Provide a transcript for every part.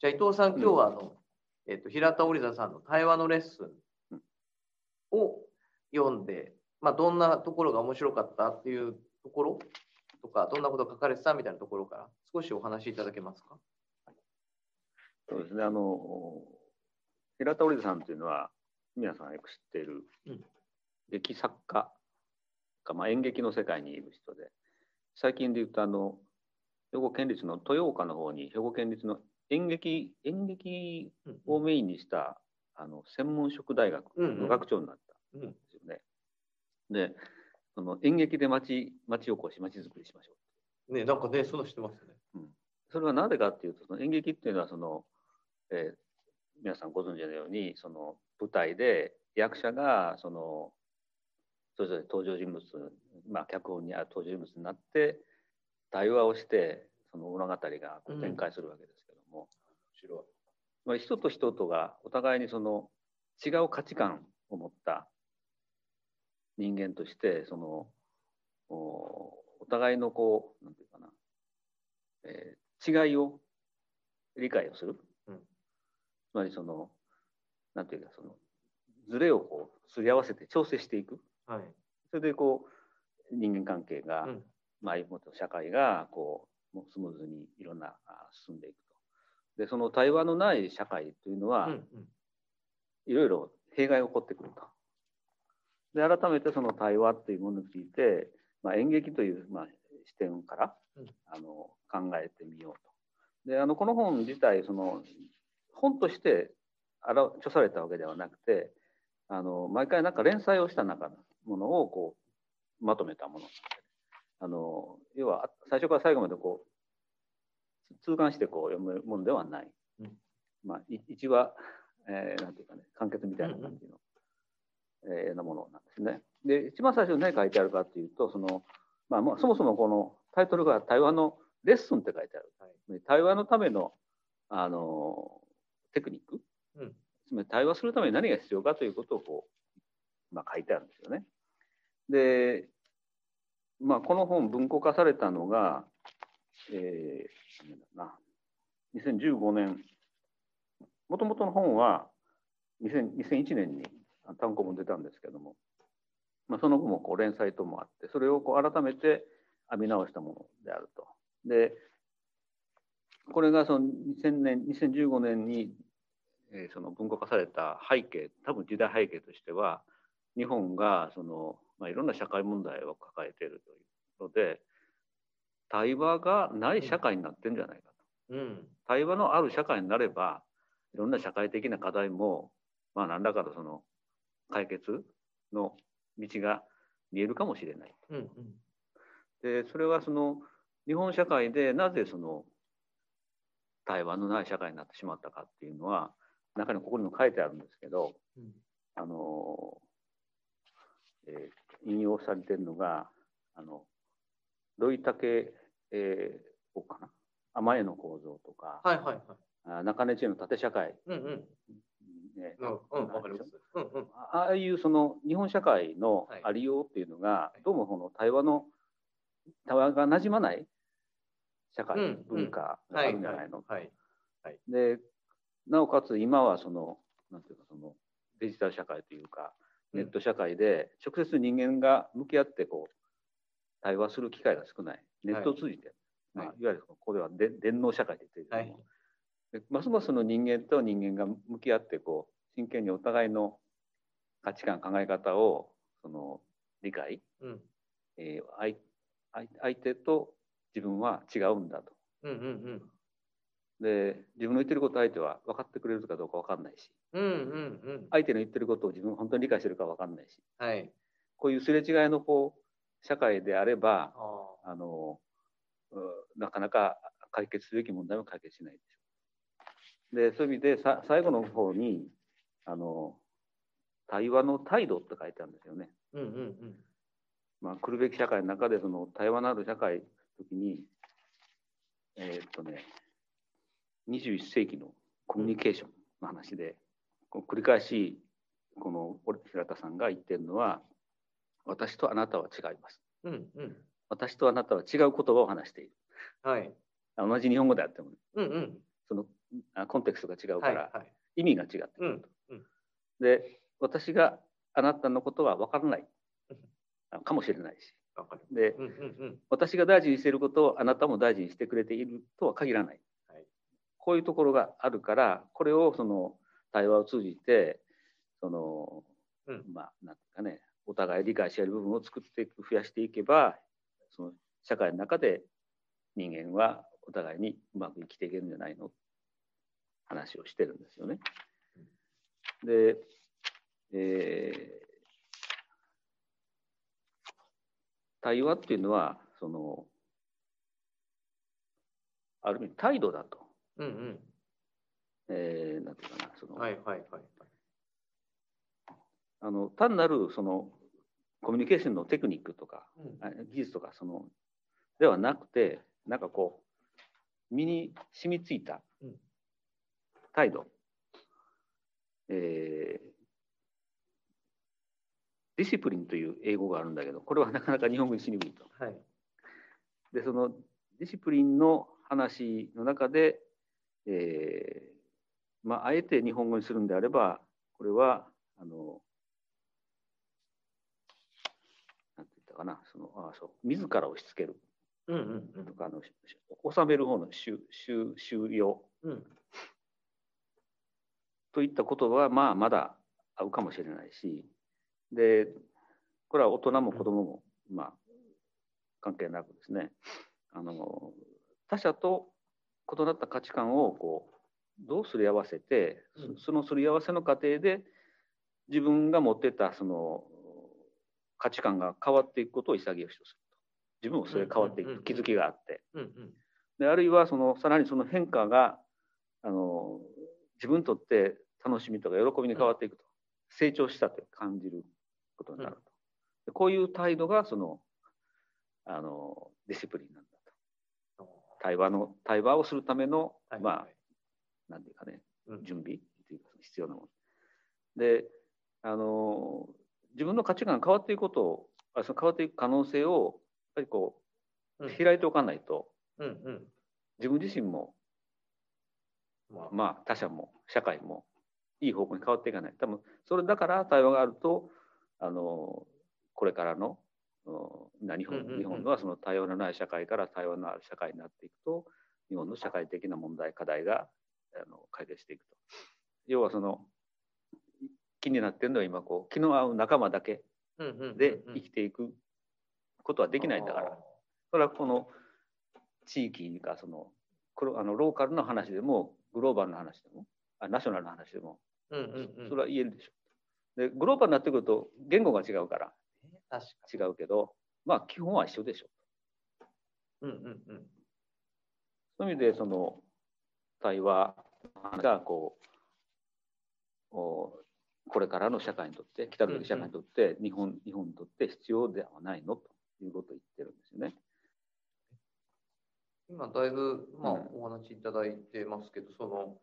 じゃあ伊藤さん、今日はあの、えっと平田織田さんの対話のレッスンを読んで、まあ、どんなところが面白かったっていうところ？とか、どんなことが書かれてたみたいなところから少しお話しいただけますか？そうですね、あの、平田織田さんというのは、皆さんよく知っているうん。劇作家か、まあ、演劇の世界にいる人で、最近で言うと、あの、兵庫県立の豊岡の方に、兵庫県立の演劇、演劇をメインにした、あの、専門職大学の学長になったんうんですよね。で、その演劇で町、町おこし、町づくりしましょう。ね、なんかね、その知ってますね。それはなぜかっていうと、その演劇っていうのはその、えー皆さんご存知のように、その舞台で役者がそのそれぞれ登場人物、まあ、脚本にある登場人物になって対話をしてその物語が展開するわけですも、白まあ、人と人とがお互いにその違う価値観を持った人間としてそのおお互いのこうなんていうかな、えー違いを理解をする、うん。つまりそのなんていうかそのズレをこうすり合わせて調整していく。はい。それでこう人間関係が、うん。まあもっと社会がこうもうスムーズにいろんなあ進んでいくと。でその対話のない社会というのは、うんうんいろいろ弊害が起こってくると。で改めてその対話というものについて、まあ、演劇という、まあ、視点から、うんあの考えてみようと。であのこの本自体その本としてあら著されたわけではなくてあの毎回なんか連載をした中のものをこうまとめたものあの要は最初から最後までこう痛感してこう読むものではない、うん。まあ、い一話、えーなんていうかね完結みたいな感じの、えーなものなんですね。で一番最初に何書いてあるかっていうとその、まあ、まあそもそもこのタイトルが「対話のレッスン」って書いてある、で対話のためのあのテクニック、うん。つまり対話するために何が必要かということをこう、まあ、書いてあるんですよね。で、まあ、この本文庫化されたのが、えー、な2015年。もともとの本は2001年に単行本出たんですけども、まあ、その後もこう連載ともあってそれをこう改めて編み直したものであると。でこれがその2000年2015年に、えその文庫化された背景多分時代背景としては日本がその、まあ、いろんな社会問題を抱えているというので対話がない社会になってるんじゃないかと。うん。対話のある社会になればいろんな社会的な課題もまあ何らかのその解決の道が見えるかもしれない。うんうん。でそれはその日本社会でなぜその対話のない社会になってしまったかっていうのは中にここにも書いてあるんですけどうんあの、えー引用されてるのがあの土井武えー、かな？天江の構造とか、はいはいはい。あ中根知恵の縦社会、うんうん。ねうんうん、わかります。うんうん。あああいうその日本社会のはいありようっていうのが、いどうもこの対話の対話が馴染まない社会、うん文化があはいるんじゃないの？はい。でなおかつ今はそのなんていうかそのデジタル社会というかうんネット社会で直接人間が向き合ってこう対話する機会が少ないネットを通じて、はいまあ、いわゆるここではで電脳社会って言ってるけども、はい。でますますその人間と人間が向き合ってこう真剣にお互いの価値観考え方をその理解、うん。えー相相相手と自分は違うんだと。うんうんで自分の言ってること相手は分かってくれるかどうか分かんないしうん。うんうんうん。相手の言ってることを自分が本当に理解してるか分かんないしはい。こういうすれ違いのこう社会であればああのうなかなか解決すべき問題も解決しないでしょう。でそういう意味でさ最後の方にあの対話の態度って書いてあるんですよね。あ。うんうんうん。まあ、来るべき社会の中でその対話のある社会の時にえーっとね21世紀のコミュニケーションの話で、こう繰り返しこの俺平田さんが言ってるのは私とあなたは違います。うんうん。私とあなたは違う言葉を話している。はい。同じ日本語であっても、うんうん。そのあコンテクストが違うから、はいはい意味が違ってくうんると。うんで私があなたのことは分からないかもしれないしわかるでうんうんうん私が大事にしていることをあなたも大事にしてくれているとは限らない、はいこういうところがあるからこれをその対話を通じてその、うんまあなんていうかねお互い理解し合える部分を作っていく増やしていけばその社会の中で人間はお互いにうまく生きていけるんじゃないの話をしてるんですよね。で、えー対話っていうのはそのある意味態度だと、うんうん。えーなんていうかなその、はいはいはい。あの単なるそのコミュニケーションのテクニックとかうん。あ技術とかそのではなくてなんかこう身に染みついたうん。態度、えーディシプリンという英語があるんだけどこれはなかなか日本語にしにくいと。はい。でそのディシプリンの話の中で、えーまあ、あえて日本語にするんであればこれはあのなんて言ったかな。そのあそう。自ら押し付ける。とかあのし収める方の収収収容。うん。といったことはまあまだ合うかもしれないし。でこれは大人も子供もまあ関係なくですね。あの他者と異なった価値観をこうどうすり合わせてそのすり合わせの過程で自分が持ってたその価値観が変わっていくことを潔しとすると。自分もそれ変わっていうんうんうん。く気づきがあって。うんうん。であるいはそのさらにその変化があの自分にとって楽しみとか喜びに変わっていくと、成長したと感じることになると、でこういう態度がそのあのディシプリンなんだと。対話の対話をするための、はい。まあなんていうかねうん。準備っていうか必要なもの。であの自分の価値観が変わっていくことをあその変わっていく可能性をやっぱりこううん。開いておかないと、うんうん。自分自身もまあ。まあ他者も社会もいい方向に変わっていかない。多分それだから対話があるとあのこれからの日本日本はその対話のない社会から対話のある社会になっていくと日本の社会的な問題課題があの解決していくと。要はその気になってるのは今こう気の合う仲間だけで生きていくことはできないんだから。それはこの地域がそのあのローカルの話でもグローバルな話でもあナショナルな話でもうんうんうん。それは言えるでしょ。でグローバルになってくると言語が違うから。確か違うけどまあ基本は一緒でしょ。にうんうんうん。そういう意味でその対話がこうおこれからの社会にとって来たるべき社会にとって、日本日本にとって必要ではないの？ということを言ってるんですよね。今だいぶ、まあうん。お話しいただいてますけどその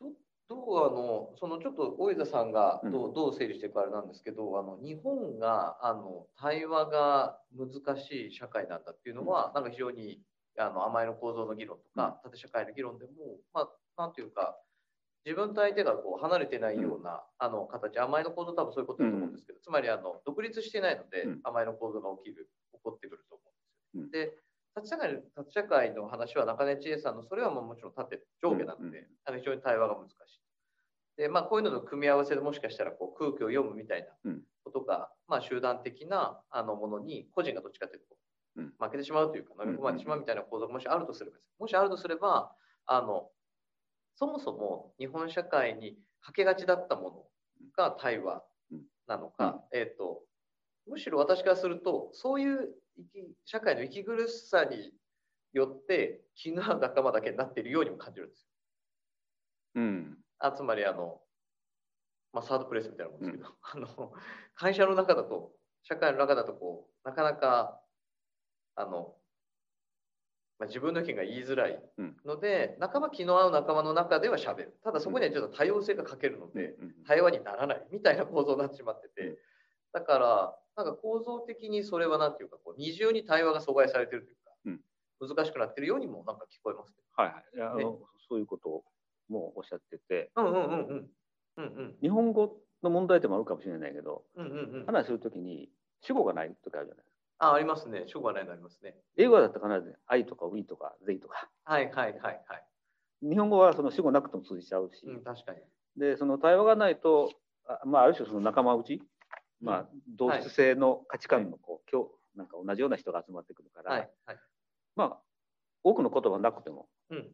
どどうあのそのちょっと大枝さんがどう,、どう整理していくかあれなんですけどあの日本があの対話が難しい社会なんだっていうのは、なんか非常にあの甘えの構造の議論とか、縦社会の議論でも、まあ、なんていうか自分と相手がこう離れてないような、あの形甘えの構造多分そういうことだと思うんですけど、つまりあの独立してないので、うん。甘えの構造が起きる起こってくると思うんですよ。うん。で縦社会縦社会の話は中根千恵さんのそれはもうもちろん縦上下なので、うんあの非常に対話が難しい。でまあ、こういうのの組み合わせでもしかしたらこう空気を読むみたいなうん。ことが、まあ、集団的なあのものに個人がどっちかというとうん。負けてしまうというか飲み込まれてしまうみたいな構造がもしあるとすればもしあるとすればあのそもそも日本社会に欠けがちだったものが対話なのか、えー、とむしろ私からするとそういう社会の息苦しさによって気の合う仲間だけになっているようにも感じるんですよ。うん。あつまりあの、まあ、サードプレイスみたいなもんですけど、あの会社の中だと社会の中だとこうなかなかあの、まあ、自分の意見が言いづらいので、仲間気の合う仲間の中では喋る。ただそこにはちょっと多様性が欠けるので、うん。対話にならないみたいな構造になってしまってて、うん。だからなんか構造的にそれはなんていうかこう二重に対話が阻害されてるというか、難しくなってるようにもなんか聞こえますけはいはい。いやあの、ね。そういうこともおっしゃってて、うんうんうんうん。うん。うん。日本語の問題点もあるかもしれないけど、うんうんうん。話するときに主語がない時あるじゃない。ですか。あ、ありますね。しょうがないのありますね。英語だったら必ず愛とか we とか they とか。はいはいはいはい。日本語はその主語なくても通じちゃうし、うん、確かに。で、その対話がないと、あまあ、ある種その仲間内、まあ、同質性の価値観のこう、今日、なんか同じような人が集まってくるから、はいはい。まあ、多くの言葉なくてもうん。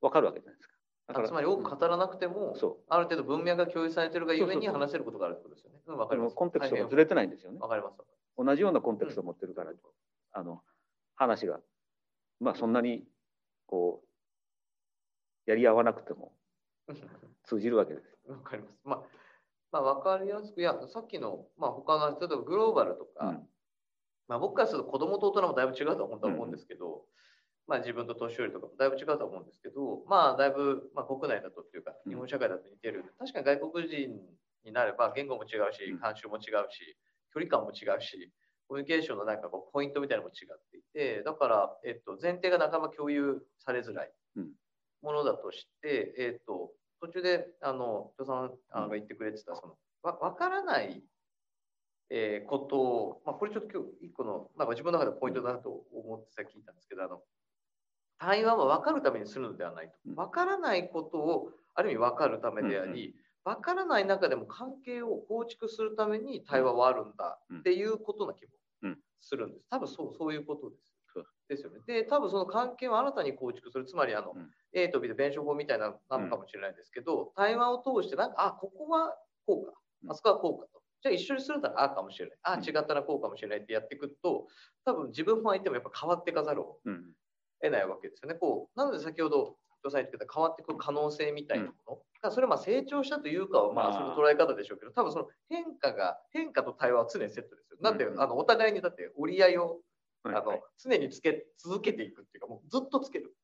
分かるわけじゃないですか。だあつまり多く語らなくても、そう。ある程度文脈が共有されてるがゆえに話せることがあるってことですよね。うん、わかります。コンテクストがずれてないんですよね。わかります。同じようなコンテクストを持ってるから、あの話が、まあ、そんなにこうやり合わなくても通じるわけです。わかります。まあ、まあ、わかりやすく、いや、さっきの、まあ、他の、例えばグローバルとか、うんまあ、僕からすると子供と大人もだいぶ違うとは本当は思うんですけど、まあ、自分と年寄りとかもだいぶ違うとは思うんですけど、まあ、だいぶ、まあ、国内だとっていうか、うん日本社会だと似てる。確かに外国人になれば、言語も違うしうん、慣習も違うし、距離感も違うし、コミュニケーションのなんかこうポイントみたいなのも違っていて、だから、えっと、前提がなかなか共有されづらいうん。ものだとして、えっと、途中で、あの、伊藤さんが言ってくれてた、その、わ分からない、えーことを、まあ、これちょっと今日一個の、なんか自分の中でポイントだなと思ってさっき聞いたんですけど、あの、対話は分かるためにするのではないと。うん。分からないことを、ある意味分かるためであり、分からない中でも関係を構築するために対話はあるんだっていうことな気もうんするんです。多分そうそういうことです。ですよね。で、多分その関係を新たに構築する、つまりあの、うん A と B で弁証法みたいななのかもしれないですけど、対話を通して、なんか、あ、ここはこうか、あそこはこうかと。じゃあ一緒にするならあかもしれない。あ、うん違ったらこうかもしれないってやっていくと、多分自分も相手もやっぱ変わっていかざるをうん得ないわけですよね。こうなので先ほど伊藤さん言ってた変わっていく可能性みたいなものが、それはまあ成長したというかはまあまあその捉え方でしょうけど、多分その変化が変化と対話は常にセットですよ。だって、うんあのお互いにだって折り合いを、はいあの常につけ続けていくっていうかもうずっとつける。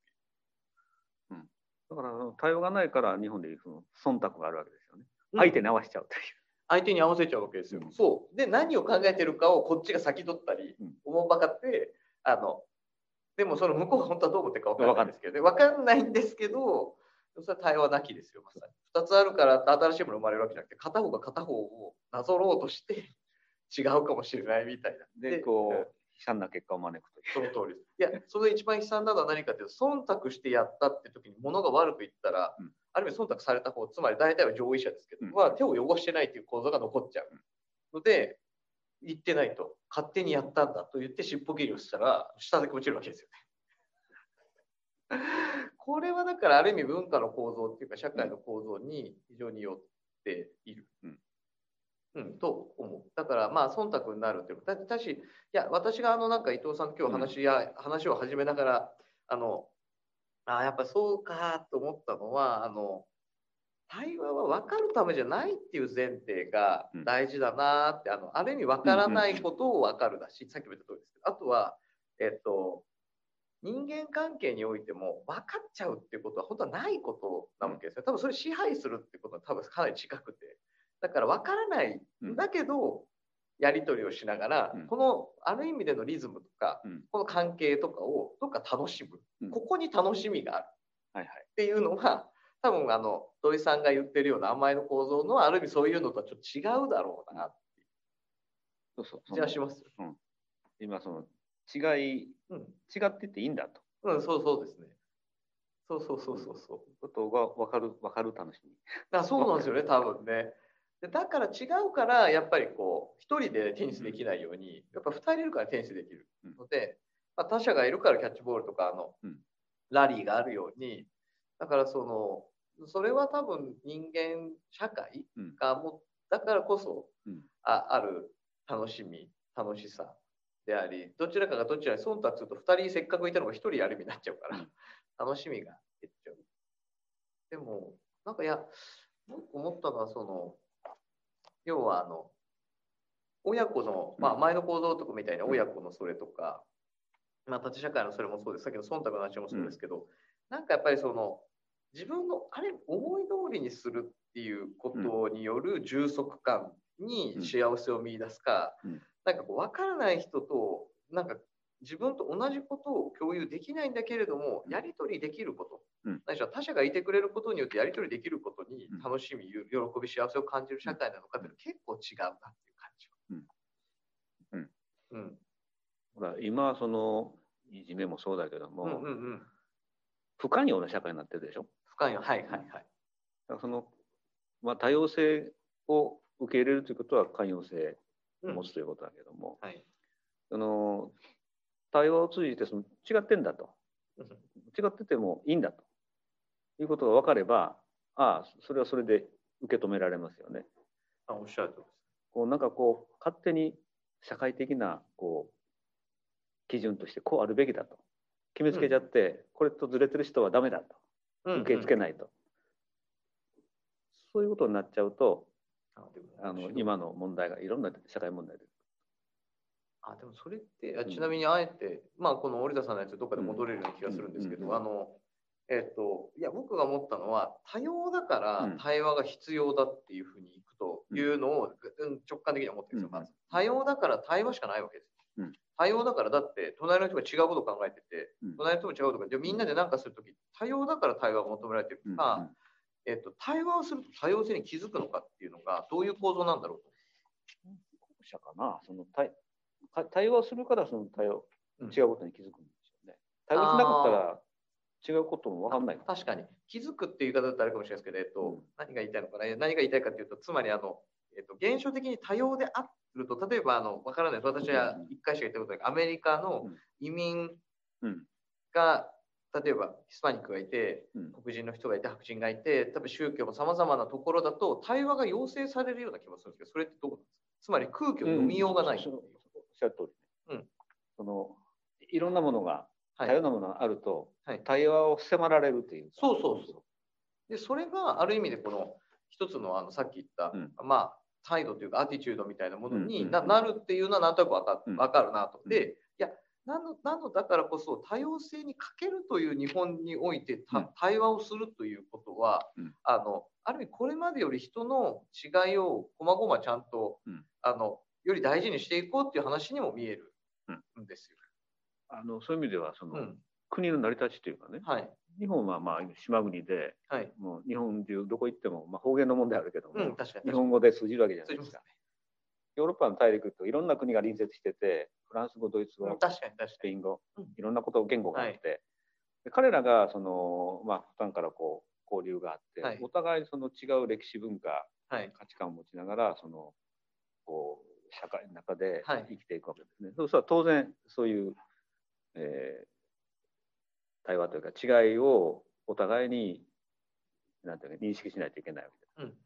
だから対話がないから日本でいうその忖度があるわけですよね。うん相手に合わせちゃうという。相手に合わせちゃうわけですよ。うんそう。で、何を考えてるかをこっちが先取ったりうん、思うばかって、あの、でもその向こうが本当はどう思ってるか分かんないんですけど、分かんないんですけど、それは対話なきですよ、まさに。二つあるから新しいもの生まれるわけじゃなくて、片方が片方をなぞろうとして違うかもしれないみたいな。で、こう、悲惨な結果を招くと。その通りです。いや、その一番悲惨なのは何かというと、忖度してやったって時に物が悪くいったら、うんある意味忖度された方、つまり大体は上位者ですけど、うんは手を汚してないという構造が残っちゃうので、言ってないと、勝手にやったんだと言って尻尾切りをしたら、下で落ちるわけですよね。これはだからある意味文化の構造っていうか社会の構造に非常によっている。うん。うん、と思う。だからまあ忖度になるっていうか、だだし、いや、私があのなんか伊藤さんと今日話や、話を始めながら、あの、あやっぱそうかと思ったのは、あの、対話は分かるためじゃないっていう前提がうん。大事だなって、あの、ある意味分からないことを分かるだし、さっきも言った通りですけど、あとは、えっと、人間関係においても分かっちゃうっていうことは本当はないことなわけですよ。多分それ支配するってことは多分かなり近くて。だから分からないんだけど、やり取りをしながら、うんこのある意味でのリズムとか、うんこの関係とかをどっか楽しむ、うんここに楽しみがあるはいはい。っていうのは多分あの土井さんが言ってるような甘えの構造のある意味そういうのとはちょっと違うだろうなそうそう。気がしますよ。今その違い、うん、違ってていいんだと。うん、そうそうですね。そうそうそうそうそう。ことが分かる、分かる楽しみ。だそうなんですよね、多分ね。でだから違うから、やっぱりこう、一人でテニスできないように、やっぱ二人いるからテニスできるので、まあ、他者がいるからキャッチボールとかあの、うんラリーがあるように、だからその、それは多分人間社会うんがもう、だからこそうんあある楽しみ、楽しさであり、どちらかがどちらに忖度すると二人せっかくいたのが一人やる意味になっちゃうから、うん。楽しみが減っちゃう。でも、なんかいや、僕思ったのは、その、要はあの、親子の、まあ前の構造とかみたいな親子のそれとか、まあ縦社会のそれもそうです。さっきの忖度の話もそうですけど、なんかやっぱりその、自分のあれ思い通りにするっていうことによる充足感に幸せを見出すか、うんなんかこう分からない人となんか自分と同じことを共有できないんだけれども、うんやり取りできることうんないしは他者がいてくれることによってやり取りできることにうん楽しみ、喜び、幸せを感じる社会なのかっていうのは結構違うなっていう感じは。うんうんほら今そのいじめもそうだけども、うんうんうん。不可能な社会になってるでしょ？深いよ。はいはいはい。だからその、まあ、多様性を受け入れるということは寛容性を持つということだけども、はい。その対話を通じてその違ってんだとうん違っててもいいんだということが分かればああそれはそれで受け止められますよね。あおっしゃるとりこうなんかこう勝手に社会的なこう基準としてこうあるべきだと決めつけちゃって、これとずれてる人はダメだと。受け付けい。ないと、そういうことになっちゃうとあの今の問題がいろんな社会問題で。あでもそれってあちなみにあえて、まあこの織田さんのやつどっかで戻れるような気がするんですけど、うん。あのえっ、といや僕が思ったのは多様だからうん。対話が必要だっていうふうにいくというのを、うん。直感的には思ってるんですよ、うん。まず。多様だから対話しかないわけです。うん。多様だからだって隣の人が違うことを考えてて、うん。隣の人も違うことがでみんなで何かするとき多様だから対話が求められてる。うん。か、えっと対話をすると多様性に気づくのかっていうのがどういう構造なんだろうと。後者かな。その対か対話をするからその対応うん。違うことに気づくんですよね。対話しなかったら違うことも分かんない。確かに。気づくっていう言い方だったらあれかもしれないですけど、えっとうん。何が言いたいのかな。何が言いたいかというとつまりあの、えっと、現象的に多様であると例えばあの分からないです。私はうん。1回しか言ったことないアメリカのうん。移民うん。が例えばヒスパニックがいてうん。黒人の人がいて白人がいて多分宗教もさまざまなところだと対話が要請されるような気もするんですけどそれってどうなんですか？つまり空気を読みようがない。う、うん。おっしゃる通り、うん。そのいろんなものがはい。多様なものがあると、はい。対話を迫られるというか。そうそうそう。で、それがある意味でこの一つのあのさっき言った、うん。まあ態度というかアティチュードみたいなものにうんななるっていうのはなんとなくわかるなと。うんで、なのなのだからこそ多様性に欠けるという日本においてたうん対話をするということは、うんあのある意味これまでより人の違いをこまごまちゃんと、うんあのより大事にしていこうっていう話にも見えるんですよ。あのそういう意味ではその、うん、国の成り立ちというかねはい。日本はまあ島国ではい。もう日本中どこ行っても、まあ、方言の問題あるけども、うん、確かに。日本語で通じるわけじゃないですかすね。ヨーロッパの大陸といろんな国が隣接しててフランス語ドイツ語、うん確かに確かに。スペイン語うんいろんなこと言語があって、で彼らがその、まあ、普段からこう交流があって、はいお互いその違う歴史文化はい。価値観を持ちながらそのこう社会の中ではい生きていくわけですね。そうしたら当然そういう、えー対話というか違いをお互いになんていうか認識しないといけないわけうん。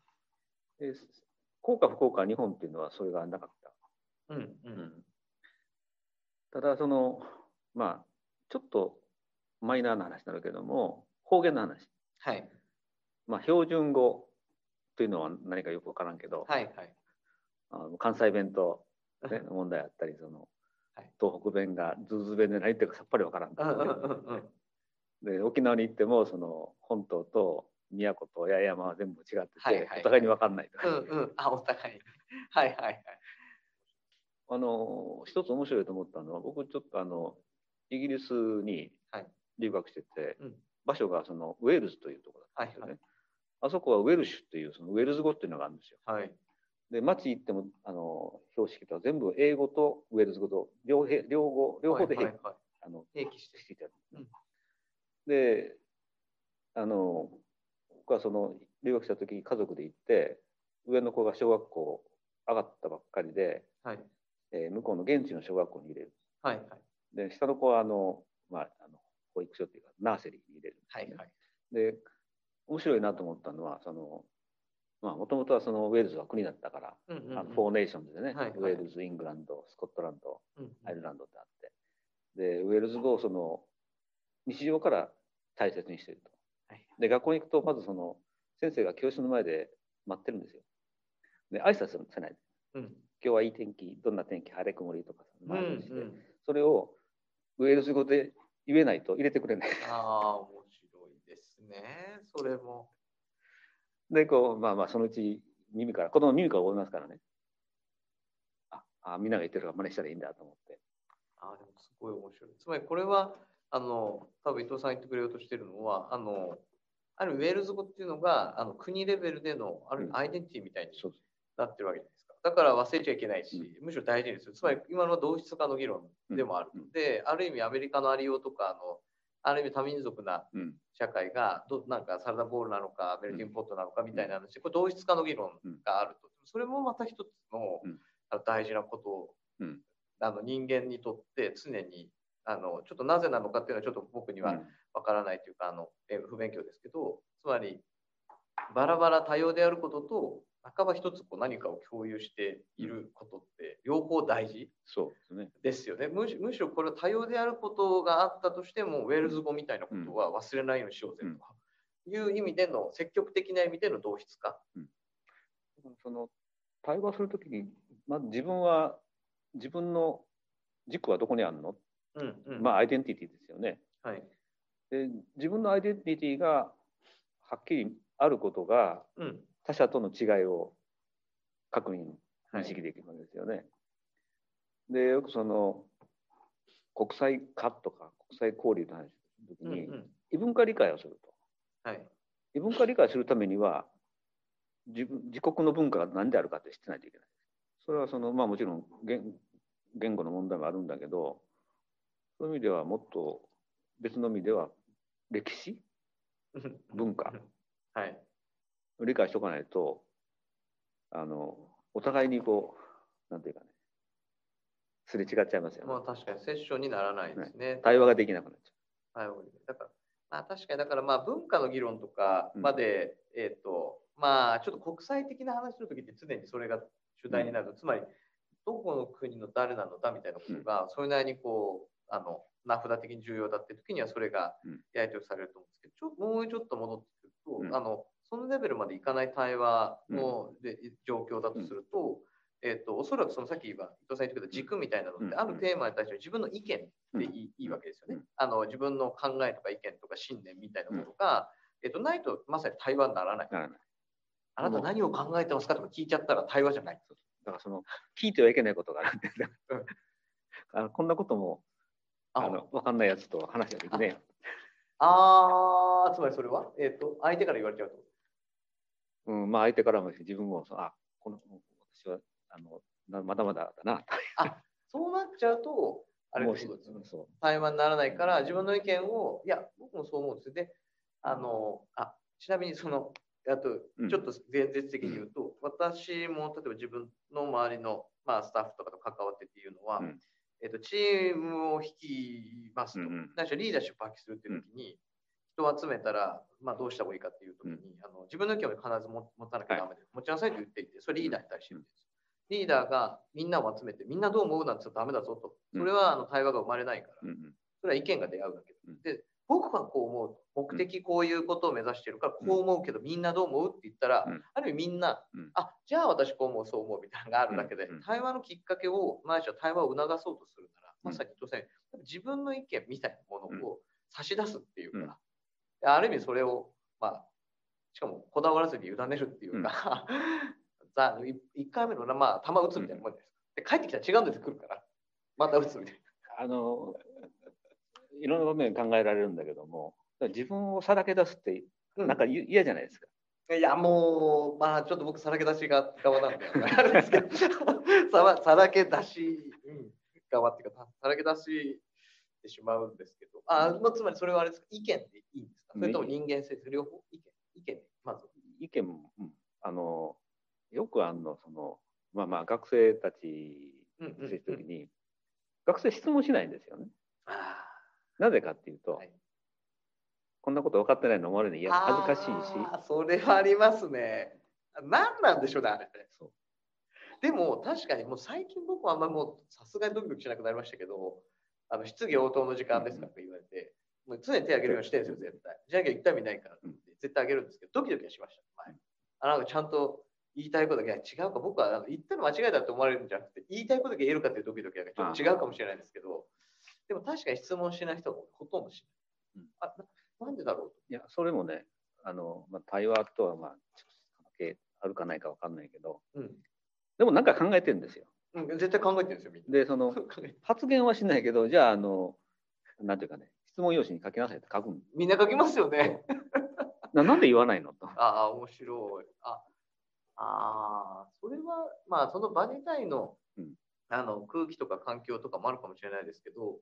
です。で効果不効果日本っていうのはそれがなかった。うん。う。うんんただそのまあちょっとマイナーな話になるけども方言の話、はい。まあ、標準語というのは何かよく分からんけど、はい。はい。あの関西弁と、ね、問題あったりその、はい東北弁がズーズー弁で何言ってるかさっぱり分からん。で沖縄に行ってもその本島と宮古と八重山は全部違ってて、はいはいお互いに分かんないとか、うんうん。あ、お互いに。はいはいはい。あの一つ面白いと思ったのは僕ちょっとあのイギリスにはい。留学してて、うん。場所がそのウェールズというところだったんですよね、はいあそこはウェルシュっていうそのウェールズ語っていうのがあるんですよ。はい。で街行ってもあの標識とは全部英語とウェールズ語と両へ両語両方ではいはいはい。あの併記して。していただくうん。であの僕はその留学した時に家族で行って上の子が小学校上がったばっかりで、はい。えー向こうの現地の小学校に入れる。はいはい。で下の子はあの、まあ、あの保育所っていうか nursery に入れるね、はいはい。で面白いなと思ったのはそのまあもともとはそのウェールズは国だったから、うんうんうん。あの Four Nations でね、はいはい。ウェールズイングランドスコットランドうんアイルランドってあって。でウェールズ語をその日常から大切にしていると。はい。で学校に行くとまずその先生が教室の前で待ってるんですよ。で挨拶せない。うん。今日はいい天気どんな天気晴れ曇りとかうん前にして、うん。それをウェールズ語で言えないと入れてくれないああ、面白いですね。それも。でこうまあまあそのうち耳から子供耳から覚えますからねああみんなが言ってるから真似したらいいんだと思ってああ、でもすごい面白い。つまりこれは、あの、多分伊藤さん言ってくれようとしてるのは、あの、あるウェールズ語っていうのが、あの国レベルでの、あるうんアイデンティティみたいになってるわけじゃないですか。だから忘れちゃいけないし、むしろ大事にする。つまり今のは同質化の議論でもある。うん。で、ある意味アメリカのありようとか、あの、ある意味多民族なうん。社会がどなんかサラダボールなのかメルティングポットなのかみたいな話でこれ同質化の議論があると。それもまた一つの大事なことうん。あの人間にとって常にあのちょっとなぜなのかっていうのはちょっと僕にはうん。わからないというかあのえ不勉強ですけどつまりバラバラ多様であることと半ば一つこう何かを共有していることって両方大事？そうですね。ですよね。むしむしろこれは多様であることがあったとしてもウェールズ語みたいなことは忘れないようにしようぜという意味での積極的な意味での同質化？その対話するときに、まず自分は自分の軸はどこにあるの、うんうん。まあアイデンティティですよね。はい。で自分のアイデンティティがはっきりあることがうん他者との違いを確認認識できるわけですよね。でよくその国際化とか国際交流の話するときに、うんうん。異文化理解をすると。はい。異文化理解するためには自分自国の文化が何であるかって知ってないといけない。それはそのまあもちろん言言語の問題もあるんだけどそういう意味ではもっと別の意味では歴史？文化？はい理解しておかないとあのお互いにこうなんていうかねすれ違っちゃいますよね。まあ確かにセッションにならないですね。対話ができなくなっちはい、だから、まあ、確かにだからまあ文化の議論とかまで、えっ、とまあちょっと国際的な話の時って常にそれが主題になる、つまりどこの国の誰なのだみたいなことが、それなりにこうあの名札的に重要だって時にはそれがうん。やり取りされると思うんですけど、ちょもうちょっと戻ってくると、うん。あのそのレベルまでいかない対話の、で状況だとすると、えっとおそらくそのさっき言った伊藤さん言ってくれた軸みたいなのって、うん。あるテーマに対して自分の意見でいい,、いいわけですよね。うん。あの自分の考えとか意見とか信念みたいなものが、えっとないとまさに対話にならない。ゃならない。あなた何を考えてますかとか聞いちゃったら対話じゃない。だからその聞いてはいけないことがあるんで。あのこんなこともあ。あの分かんないやつと話ができねえよ。あーつまりそれは、えっと相手から言われちゃうと。うん、まあ相手からも自分もそうあこの私はあのなまだまだだなそうなっちゃうと、あれです対話にならないから、自分の意見を、いや、僕もそう思うんですよ。で、あの、あ、ちなみにその、あとうん、ちょっと前説的に言うと、私も例えば自分の周りの、まあ、スタッフとかと関わってっていうのは、うん。えっと、チームを率いますと、うんうんリーダーシップを発揮するっていう時に、人を集めたら、まあ、どうした方がいいかって自分の意見を必ず持持たなきゃダメで、持ちなさいと言っていて、それリーダーに対して言うんです。リーダーがみんなを集めて、みんなどう思うなんてダメだぞと。それはあの対話が生まれないから。それは意見が出会うだけうん。で。で、僕はこう思う。目的こういうことを目指してるから、こう思うけど、みんなどう思うって言ったら、うん。ある意味みんな、うん。あ、じゃあ私こう思う、そう思うみたいなのがあるだけで、対話のきっかけを、ないしは対話を促そうとするなら、うん。まさに伊藤さん自分の意見みたいなものを差し出すっていうか、ある意味それを、こだわらずに委ねるっていうか、ざ1回目の、まあ、球打つみたいなもんですか。で、帰ってきたら違うの出てくるから、また打つみたいあのいろんな場面考えられるんだけども自分をさらけ出すってな。なんかい嫌じゃないですか。いや、もう、まあ、ちょっと僕、さらけ出しが側なんで、あれですけど、さらさらけ出し、うん、側っていうか、さらけ出してしまうんですけど、あ、まあ、つまりそれはあれですか、意見でいいんですか。それとも人間性です両方？意見。意見で、まず。意見も、うん。あのよくあんのそのまあまあ学生たちうんうんうん。接するときに、学生質問しないんですよね。あなぜかっていうと、はい。こんなこと分かってないの思われるの嫌恥ずかしいし。それはありますね。何なんでしょうね、あれ。ね。そう。でも、確かにもう最近僕はあんまりもうさすがにドキドキしなくなりましたけど、あの質疑応答の時間ですかって言われて、もう常に手挙げるようにしてるんですよ、絶対。じゃなきゃ一回見ないからって、絶対挙げるんですけど、ドキドキはしました。前あなんかちゃんと言いたいことがいや違うか、僕は言ったの間違いだと思われるんじゃなくて、言いたいことが言えるかっていうドキドキがちょっと違うかもしれないんですけど、でも確かに質問しない人がほとんどしない。うんあななんでだろうと。いやそれもねあの、まあ、対話とはまああるかないか分かんないけどうんでもなんか考えてるんですよ。うん、絶対考えてるんですよ、みんな。でその発言はしないけどじゃああのなんていうかね質問用紙に書きなさいって書くんみんな書きますよね。ななんで言わないの？と。ああ、面白い。ああー、それは、まあ、その場自体の,、うんあの空気とか環境とかもあるかもしれないですけど、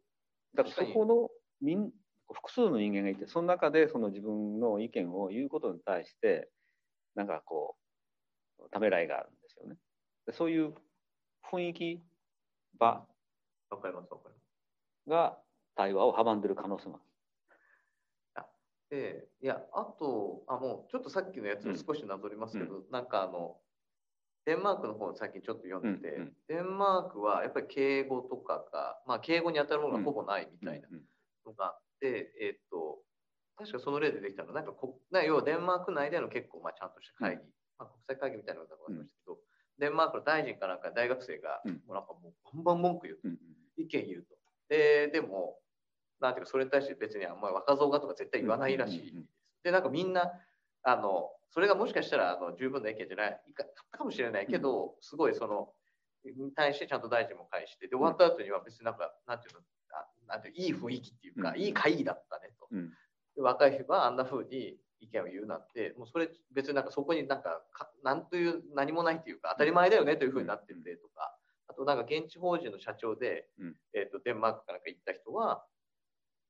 だからそこのみん複数の人間がいて、その中でその自分の意見を言うことに対して、なんかこう、ためらいがあるんですよね。でそういう雰囲気、場わかります、わかります。が対話を阻んでる可能性もある。で、いや、あと、あ、もう、ちょっとさっきのやつを少しなぞりますけど、なんかあの、デンマークの方を最近ちょっと読んでて、うんうん。デンマークはやっぱり敬語とかが、まあ、敬語に当たるものがほぼないみたいなうんのがあって、えっと、確かその例でできたの。は、なんかこ、な要はデンマーク内での結構、まあ、ちゃんとした会議、まあ、国際会議みたいなのだと思いましたけど、デンマークの大臣かなんか大学生が、うん。もうなんかもうバンバン文句言ううんうん。意見言うと。で、でも、なんていうか、それに対して別にあんまり若造がとか絶対言わないらしい。うんうんうんうん。で、なんかみんな、あの、それがもしかしたらあの十分な意見じゃないかったかもしれないけど、すごいその、に対してちゃんと大臣も返して、で、終わった後には別になんか、なんていうの、あなんていういい雰囲気っていうか、うん。いい会議だったねと。うん。で若い人があんな風に意見を言うなんて、もうそれ別になんかそこになんかか、なんという何もないっていうか、当たり前だよねという風になっててとか、あとなんか現地法人の社長で、うん。えっとデンマークかなんか行った人は、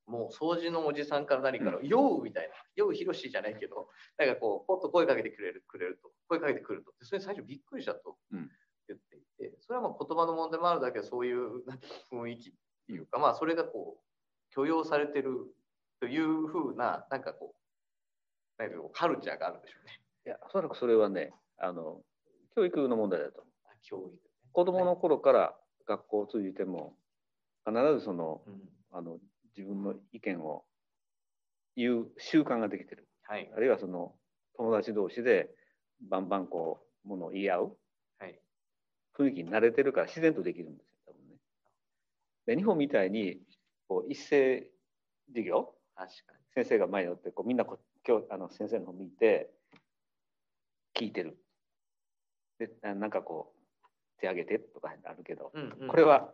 もう掃除のおじさんから何から、ようみたいな、ようひろしじゃないけど、なんかこう、ポッと声かけてくれるくれると、声かけてくると。でそれ最初びっくりしたとうん言っていて、それはまあ言葉の問題もあるだけで、そういう雰囲気っていうか、まあそれがこう、許容されてるというふうな、なんかこう、なんかこうカルチャーがあるんでしょうね。いや、おそらくそれはね、あの、教育の問題だと思う。あ教育、ね。子供の頃から学校を通じても、必ずその、うん。あの、自分の意見を言う習慣ができてる。はいあ。るいはその、友達同士でバンバンこう、ものを言い合うはい。雰囲気に慣れてるから自然とできるんですよ、多分ね。で、日本みたいに、こう、一斉授業、確かに。先生が前におってこうみんなこう今日あの先生の方見て聞いてるであなんかこう手挙げてとかあるけどうんうん、これは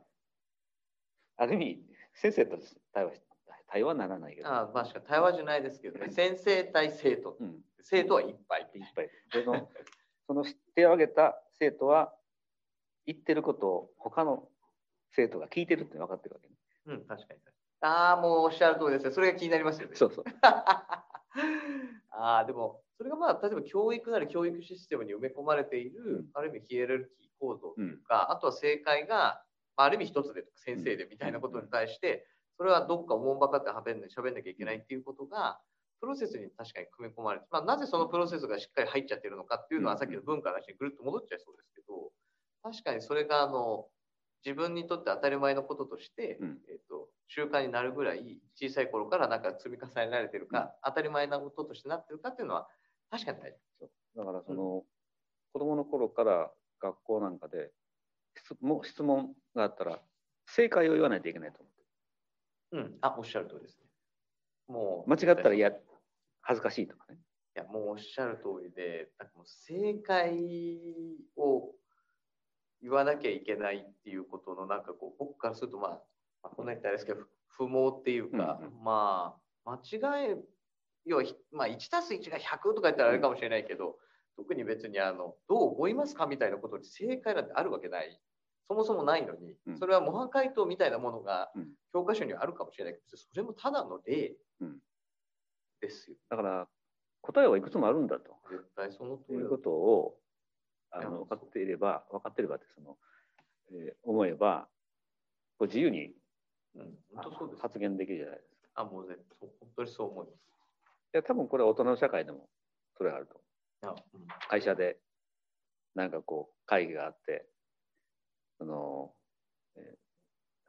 ある意味先生と対話し対話にならないけど、あ確かに対話じゃないですけどね、先生対生徒、うん、生徒はいっぱい。いっぱいその その手を挙げた生徒は言ってることを他の生徒が聞いてるって分かってるわけね。うん、確かに。ああ、もうおっしゃる通りですね。それが気になりますよね。そうそう。ああ、でも、それがまあ、例えば教育なり教育システムに埋め込まれている、うんある意味ヒエラルキー構造というか、あとは正解が、まあ、ある意味一つで先生でみたいなことに対して、それはどっかおもんばかって喋んな喋んなきゃいけないっていうことが、プロセスに確かに組み込まれて、まあ、なぜそのプロセスがしっかり入っちゃってるのかっていうのは、うんさっきの文化の話にぐるっと戻っちゃいそうですけど、確かにそれがあの自分にとって当たり前のこととして、うん。えっと習慣になるぐらい小さい頃からなんか積み重ねられてるか、当たり前なこととしてなってるかっていうのは確かに大事。そうだからその、子供の頃から学校なんかで質問質問があったら正解を言わないといけないと思ってうん、あおっしゃる通りですね。もう間違ったらいや恥ずかしいとかね。いや、もうおっしゃる通りで、なんかもう正解を言わなきゃいけないっていうことの、なんかこう、僕からすると、まあ、まあ、こんなに言っですけど、不毛っていうか、うんまあ、間違え、要はひ、まあ、1たす1が100とか言ったらあれかもしれないけど、特に別にあの、どう思いますかみたいなことに正解なんてあるわけない。そもそもないのにう、んそれは模範解答みたいなものがうん教科書にはあるかもしれないけど、それもただの例うんですよ。だから答えはいくつもあるんだと絶対その通りだいうことをあの分かっていれば分かっていればってその、えー思えばこう自由にうん、本当そうです。発言できるじゃないですか。あ、もうね、本当にそう思います。いや多分これは大人の社会でもそれがあるとうん会社でなんかこう会議があってその、えー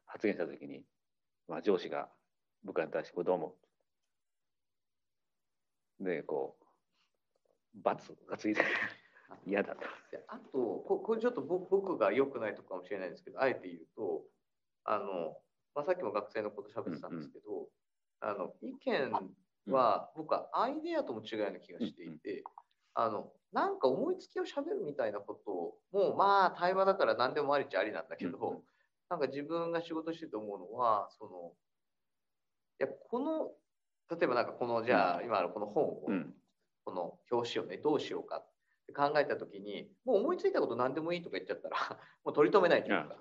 発言した時に、まあ、上司が部下に対してこれどう思う？でこう罰がついて嫌だと。であとこ、これちょっと僕僕が良くないとこかもしれないんですけど、あえて言うと、あの、まあ、さっきも学生のこと喋ってたんですけど、あの意見は、僕はアイデアとも違うような気がしていて、あの、なんか思いつきを喋るみたいなことを、もうまあ対話だから何でもありっちゃありなんだけど、うんうん。なんか自分が仕事してて思うのは、その、やこの例えばなんかこのじゃあ、今のこの本を、うん。この表紙をねどうしようかって考えた時にもう思いついたこと何でもいいとか言っちゃったら もう取り留めないというか、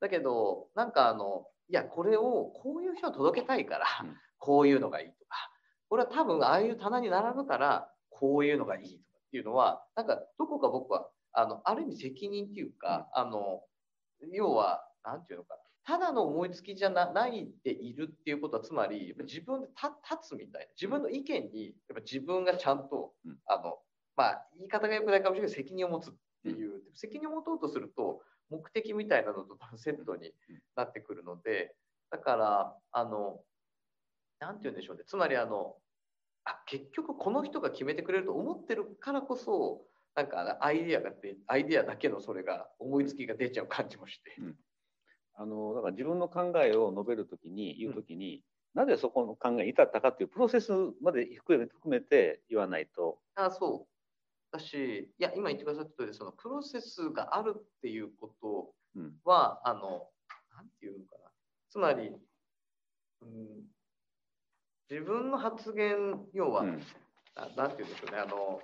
だけどなんかあのいやこれをこういう人に届けたいから、うん。こういうのがいいとか。これは多分ああいう棚に並ぶからこういうのがいいとかっていうのはなんかどこか僕はあのある意味責任っていうか、あの要はなんていうのかなただの思いつきじゃなないでいるっていうことはつまりやっぱ自分で立立つみたいな自分の意見にやっぱ自分がちゃんと、うん。あのまあ言い方が良くないかもしれないけど責任を持つっていう、責任を持とうとすると目的みたいなのとセットになってくるのでだからあのなんて言うんでしょうねつまりあのあ結局この人が決めてくれると思ってるからこそなんかアイディアがでアイディアだけのそれが思いつきが出ちゃう感じもして。あのだから自分の考えを述べるときに言うときに、なぜそこの考えに至ったかっていうプロセスまで含めて言わないと、あそう。だしいや今言ってくださった通りそのプロセスがあるっていうことうん。はあのなんていうのかな。つまり、うん、自分の発言要は、うん。ななんていうんでしょうね。あの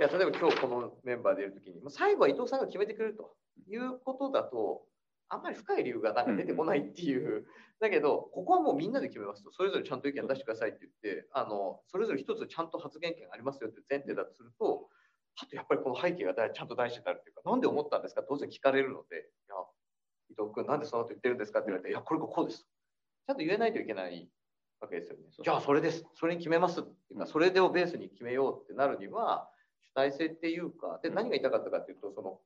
いや例えば今日このメンバーでいるときにもう最後は伊藤さんが決めてくれるということだとあんまり深い理由がなんか出てこないっていう、だけどここはもうみんなで決めますと。それぞれちゃんと意見出してくださいって言ってあのそれぞれ一つちゃんと発言権ありますよって前提だとするとあとやっぱりこの背景が大ちゃんと大事になるっていうかなんで思ったんですか？当然聞かれるのでいや伊藤君なんでそのこと言ってるんですか？って言われていやこれがこうですちゃんと言えないといけないわけですよね。じゃあそれです。それに決めますっていうか、うんそれでをベースに決めようってなるには、主体性っていうか、で、うん何が言いたかったかっていうと、その、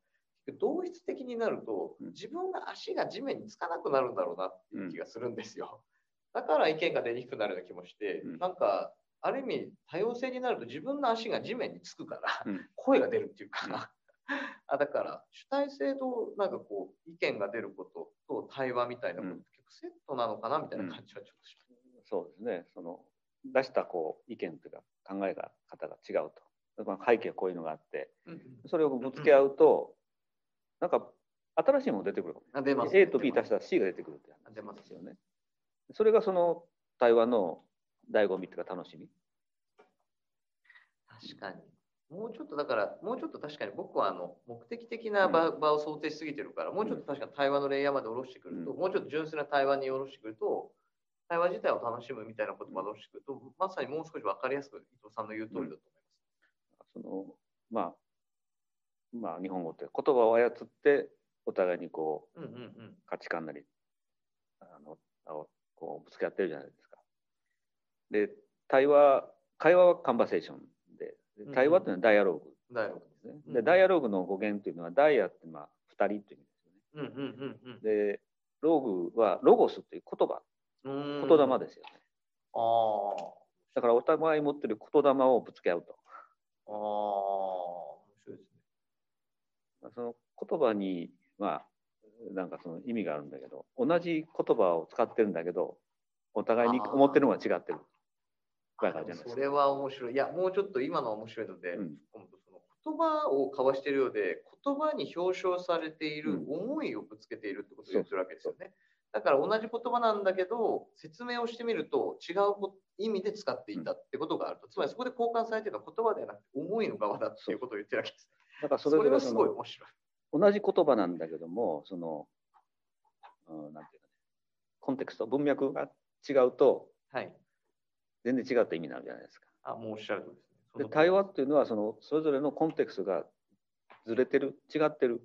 同質的になるとうん、自分が足が地面につかなくなるんだろうなっていう気がするんですよ。だから意見が出にくくなるような気もして、うんなんか、ある意味多様性になると自分の足が地面につくから、うん声が出るっていううんか、あだから主体性となんかこう意見が出ることと対話みたいなこと結構セットなのかなみたいな感じはちょっとします。そうですね、その出したこう意見というか考えが方が違うと。まあ背景はこういうのがあって、それをぶつけ合うと、なんか新しいもの出てくるかも出ます。A と B 足したら C が出てくるって話ですよね。それがその対話の醍醐味っていうか楽しみ。確かに。もうちょっとだから、もうちょっと確かに僕はあの目的的な場,、場を想定しすぎてるから、もうちょっと確かに対話のレイヤーまで下ろしてくると、うんもうちょっと純粋な対話に下ろしてくると、対話自体を楽しむみたいなことまでしてくると、まさにもう少し分かりやすく伊藤さんの言う通りだと思いそのまあ、まあ日本語って言葉を操ってお互いにこうます。うんうんうん。価値観なりあのをこうぶつけ合ってるじゃないですか。で対話会話はカンバセーションでで対話っていうのはダイアローグだよ。ですね。うんでダイアローグの語源っていうのはダイアってまあ2人っていう意味ですよね。うんうんうんうんでローグはロゴスっていう言葉。言霊ですよね。あーだからお互い持ってる言霊をぶつけ合うと。あー、面白いですね。まあその言葉にまあなんかその意味があるんだけど同じ言葉を使ってるんだけどお互いに思ってるのが違ってる。だからじゃないですか。それは面白い。いや、もうちょっと今のは面白いので、うん言葉を交わしているようで、言葉に表彰されているうん思いをぶつけているってことを言ってるわけですよね。だから同じ言葉なんだけど、説明をしてみると違うこ意味で使っていたってことがあると。つまりそこで交換されているのは言葉ではなくて思いの側だっていうことを言ってるわけです。だからそそれはすごいの面白い。同じ言葉なんだけどもその、うん、なんていうかねコンテクスト文脈が違うとはい。全然違った意味になるじゃないですか。あ、もうおっしゃるとりですね。そでの対話っていうのはそのそれぞれのコンテクストがずれてる違ってる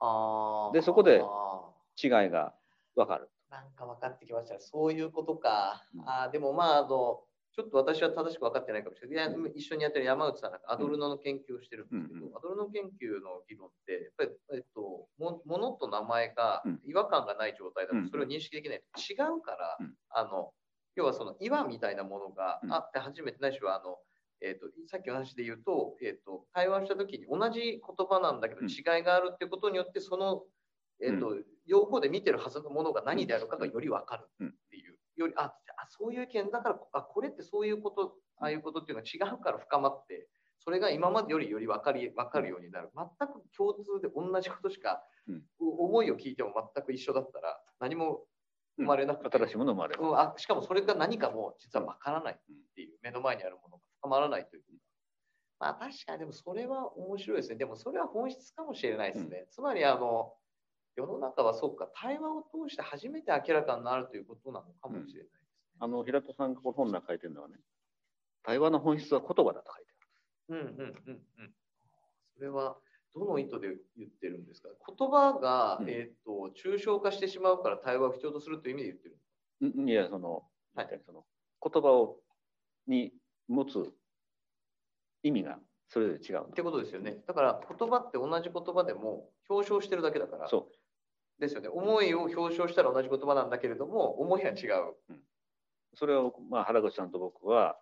あーでそこであ違いが分かる。ーなんか分かってきました。そういうことか。うん。あーでもまああの、ちょっと私は正しく分かってないかもしれない。一緒にやってる山内さんなんかアドルノの研究をしてるんですけど、うんうん。アドルノ研究の議論って、やっぱり、えっと、もものと名前がうん。違和感がない状態だうん。と、それを認識できない。と違うから、うん。あの要はその岩みたいなものがうん。あって初めてないしはあの、えっとさっきの話で言うと,、えっと対話した時に同じ言葉なんだけどうん。違いがあるっていうことによってその、えっと両方で見てるはずのものが何であるかがより分かるっていう、よりああそういう意見だからあこれってそういうことああいうことっていうのが違うから深まってそれが今までよりより分かり分かるようになる。全く共通で同じことしか、うん。思いを聞いても全く一緒だったら何も生まれなくて、新しいもの生まれる。うん。あしかもそれが何かも実は分からないっていう、目の前にあるものが深まらないという。まあ確かにでもそれは面白いですね。でもそれは本質かもしれないですね。つまりあの世の中はそうか対話を通して初めて明らかになるということなのかもしれないですね。あの平田さんがこの本の書いてるのはね、対話の本質は言葉だと書いてうんうんうんうん。それはどの意図で言ってるんですか？言葉が、うんえー、と抽象化してしまうから対話を必要とするという意味で言ってるある。うんいや、その、はいその言葉をに持つ意味がそれぞれ違うってことですよね。だから言葉って同じ言葉でも表彰してるだけだから。そですよね。思いを表彰したら同じ言葉なんだけれども、思いは違う。う。それを、まあ、原口さんと僕は、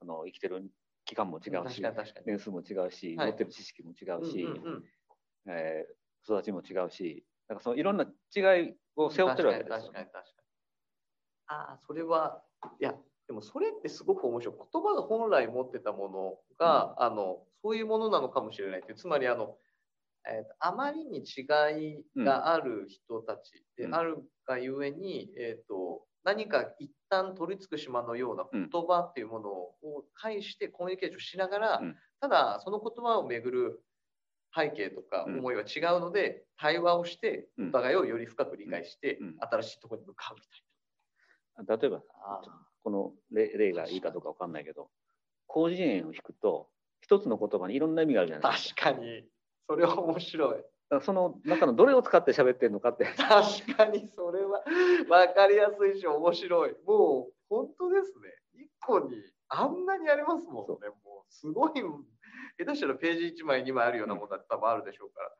あの生きてる期間も違うし。年数も違うし、はい持ってる知識も違うし、うんうんうんえー育ちも違うし、なんかそのいろんな違いを背負ってるわけですよ、確かに確かに確かに。ああ、それは、いや、でもそれってすごく面白い。言葉が本来持ってたものが、あの、そういうものなのかもしれないという。つまり、あの、えーとあまりに違いがある人たちでうん。あるがゆえに、えー、と何か一旦取り付く島のような言葉っていうものを介してコミュニケーションしながら、うん。ただその言葉をめぐる背景とかうん。思いは違うので、対話をしてうん。お互いをより深く理解して、うん。新しいところに向かうみ例えば、たいな。この例例がいいかどうかわかんないけど、広辞苑を引くと、一つの言葉にいろんな意味があるじゃないですか。確かに、それは面白い。その中のどれを使って喋ってるのかって、確かにそれは分かりやすいし面白い。もう本当ですね。一個にあんなにありますもんね。もうすごい、下手したらページ1枚、2枚あるようなものだって多分あるでしょうから。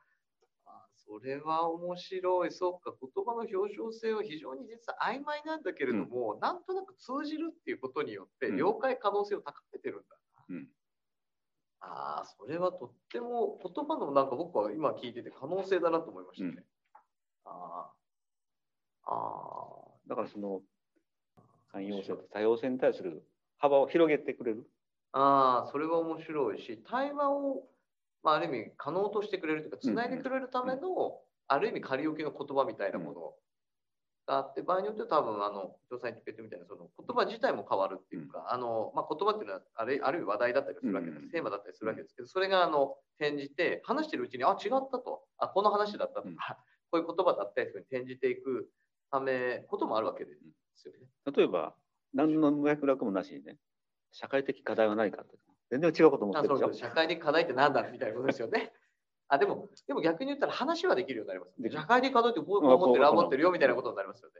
あそれは面白い。そうか、言葉の表彰性は非常に実は曖昧なんだけれども、なんとなく通じるっていうことによってうん了解可能性を高めてるんだな。うんああ、それはとっても言葉のなんか僕は今聞いてて可能性だなと思いましたね。うんああ。あだからその寛容性と多様性に対する幅を広げてくれる？あ。ああ、それは面白いし、対話を、まあ、ある意味可能としてくれるというか、つないでくれるための、ある意味仮置きの言葉みたいなものがあって、場合によっては多分、あの、伊藤さん言ってみたいな、その言葉自体も変わるっていうか、あの、まあ、言葉っていうのはあれ、ある意味話題だったりするわけです、うんテーマだったりするわけですけど、それが、あの、転じて、話してるうちに、あ、違ったと。あ、この話だったとか、うん こういう言葉だったりとかに転じていくため、こともあるわけですよね。例えば、何の脈絡もなしにね、社会的課題は何かって、全然違うこと思ってるで。社会的課題って何だみたいなことですよね。あでも、でも逆に言ったら話はできるようになります。社会的課題ってこうこう思ってる、ああ思ってるよみたいなことになりますよね。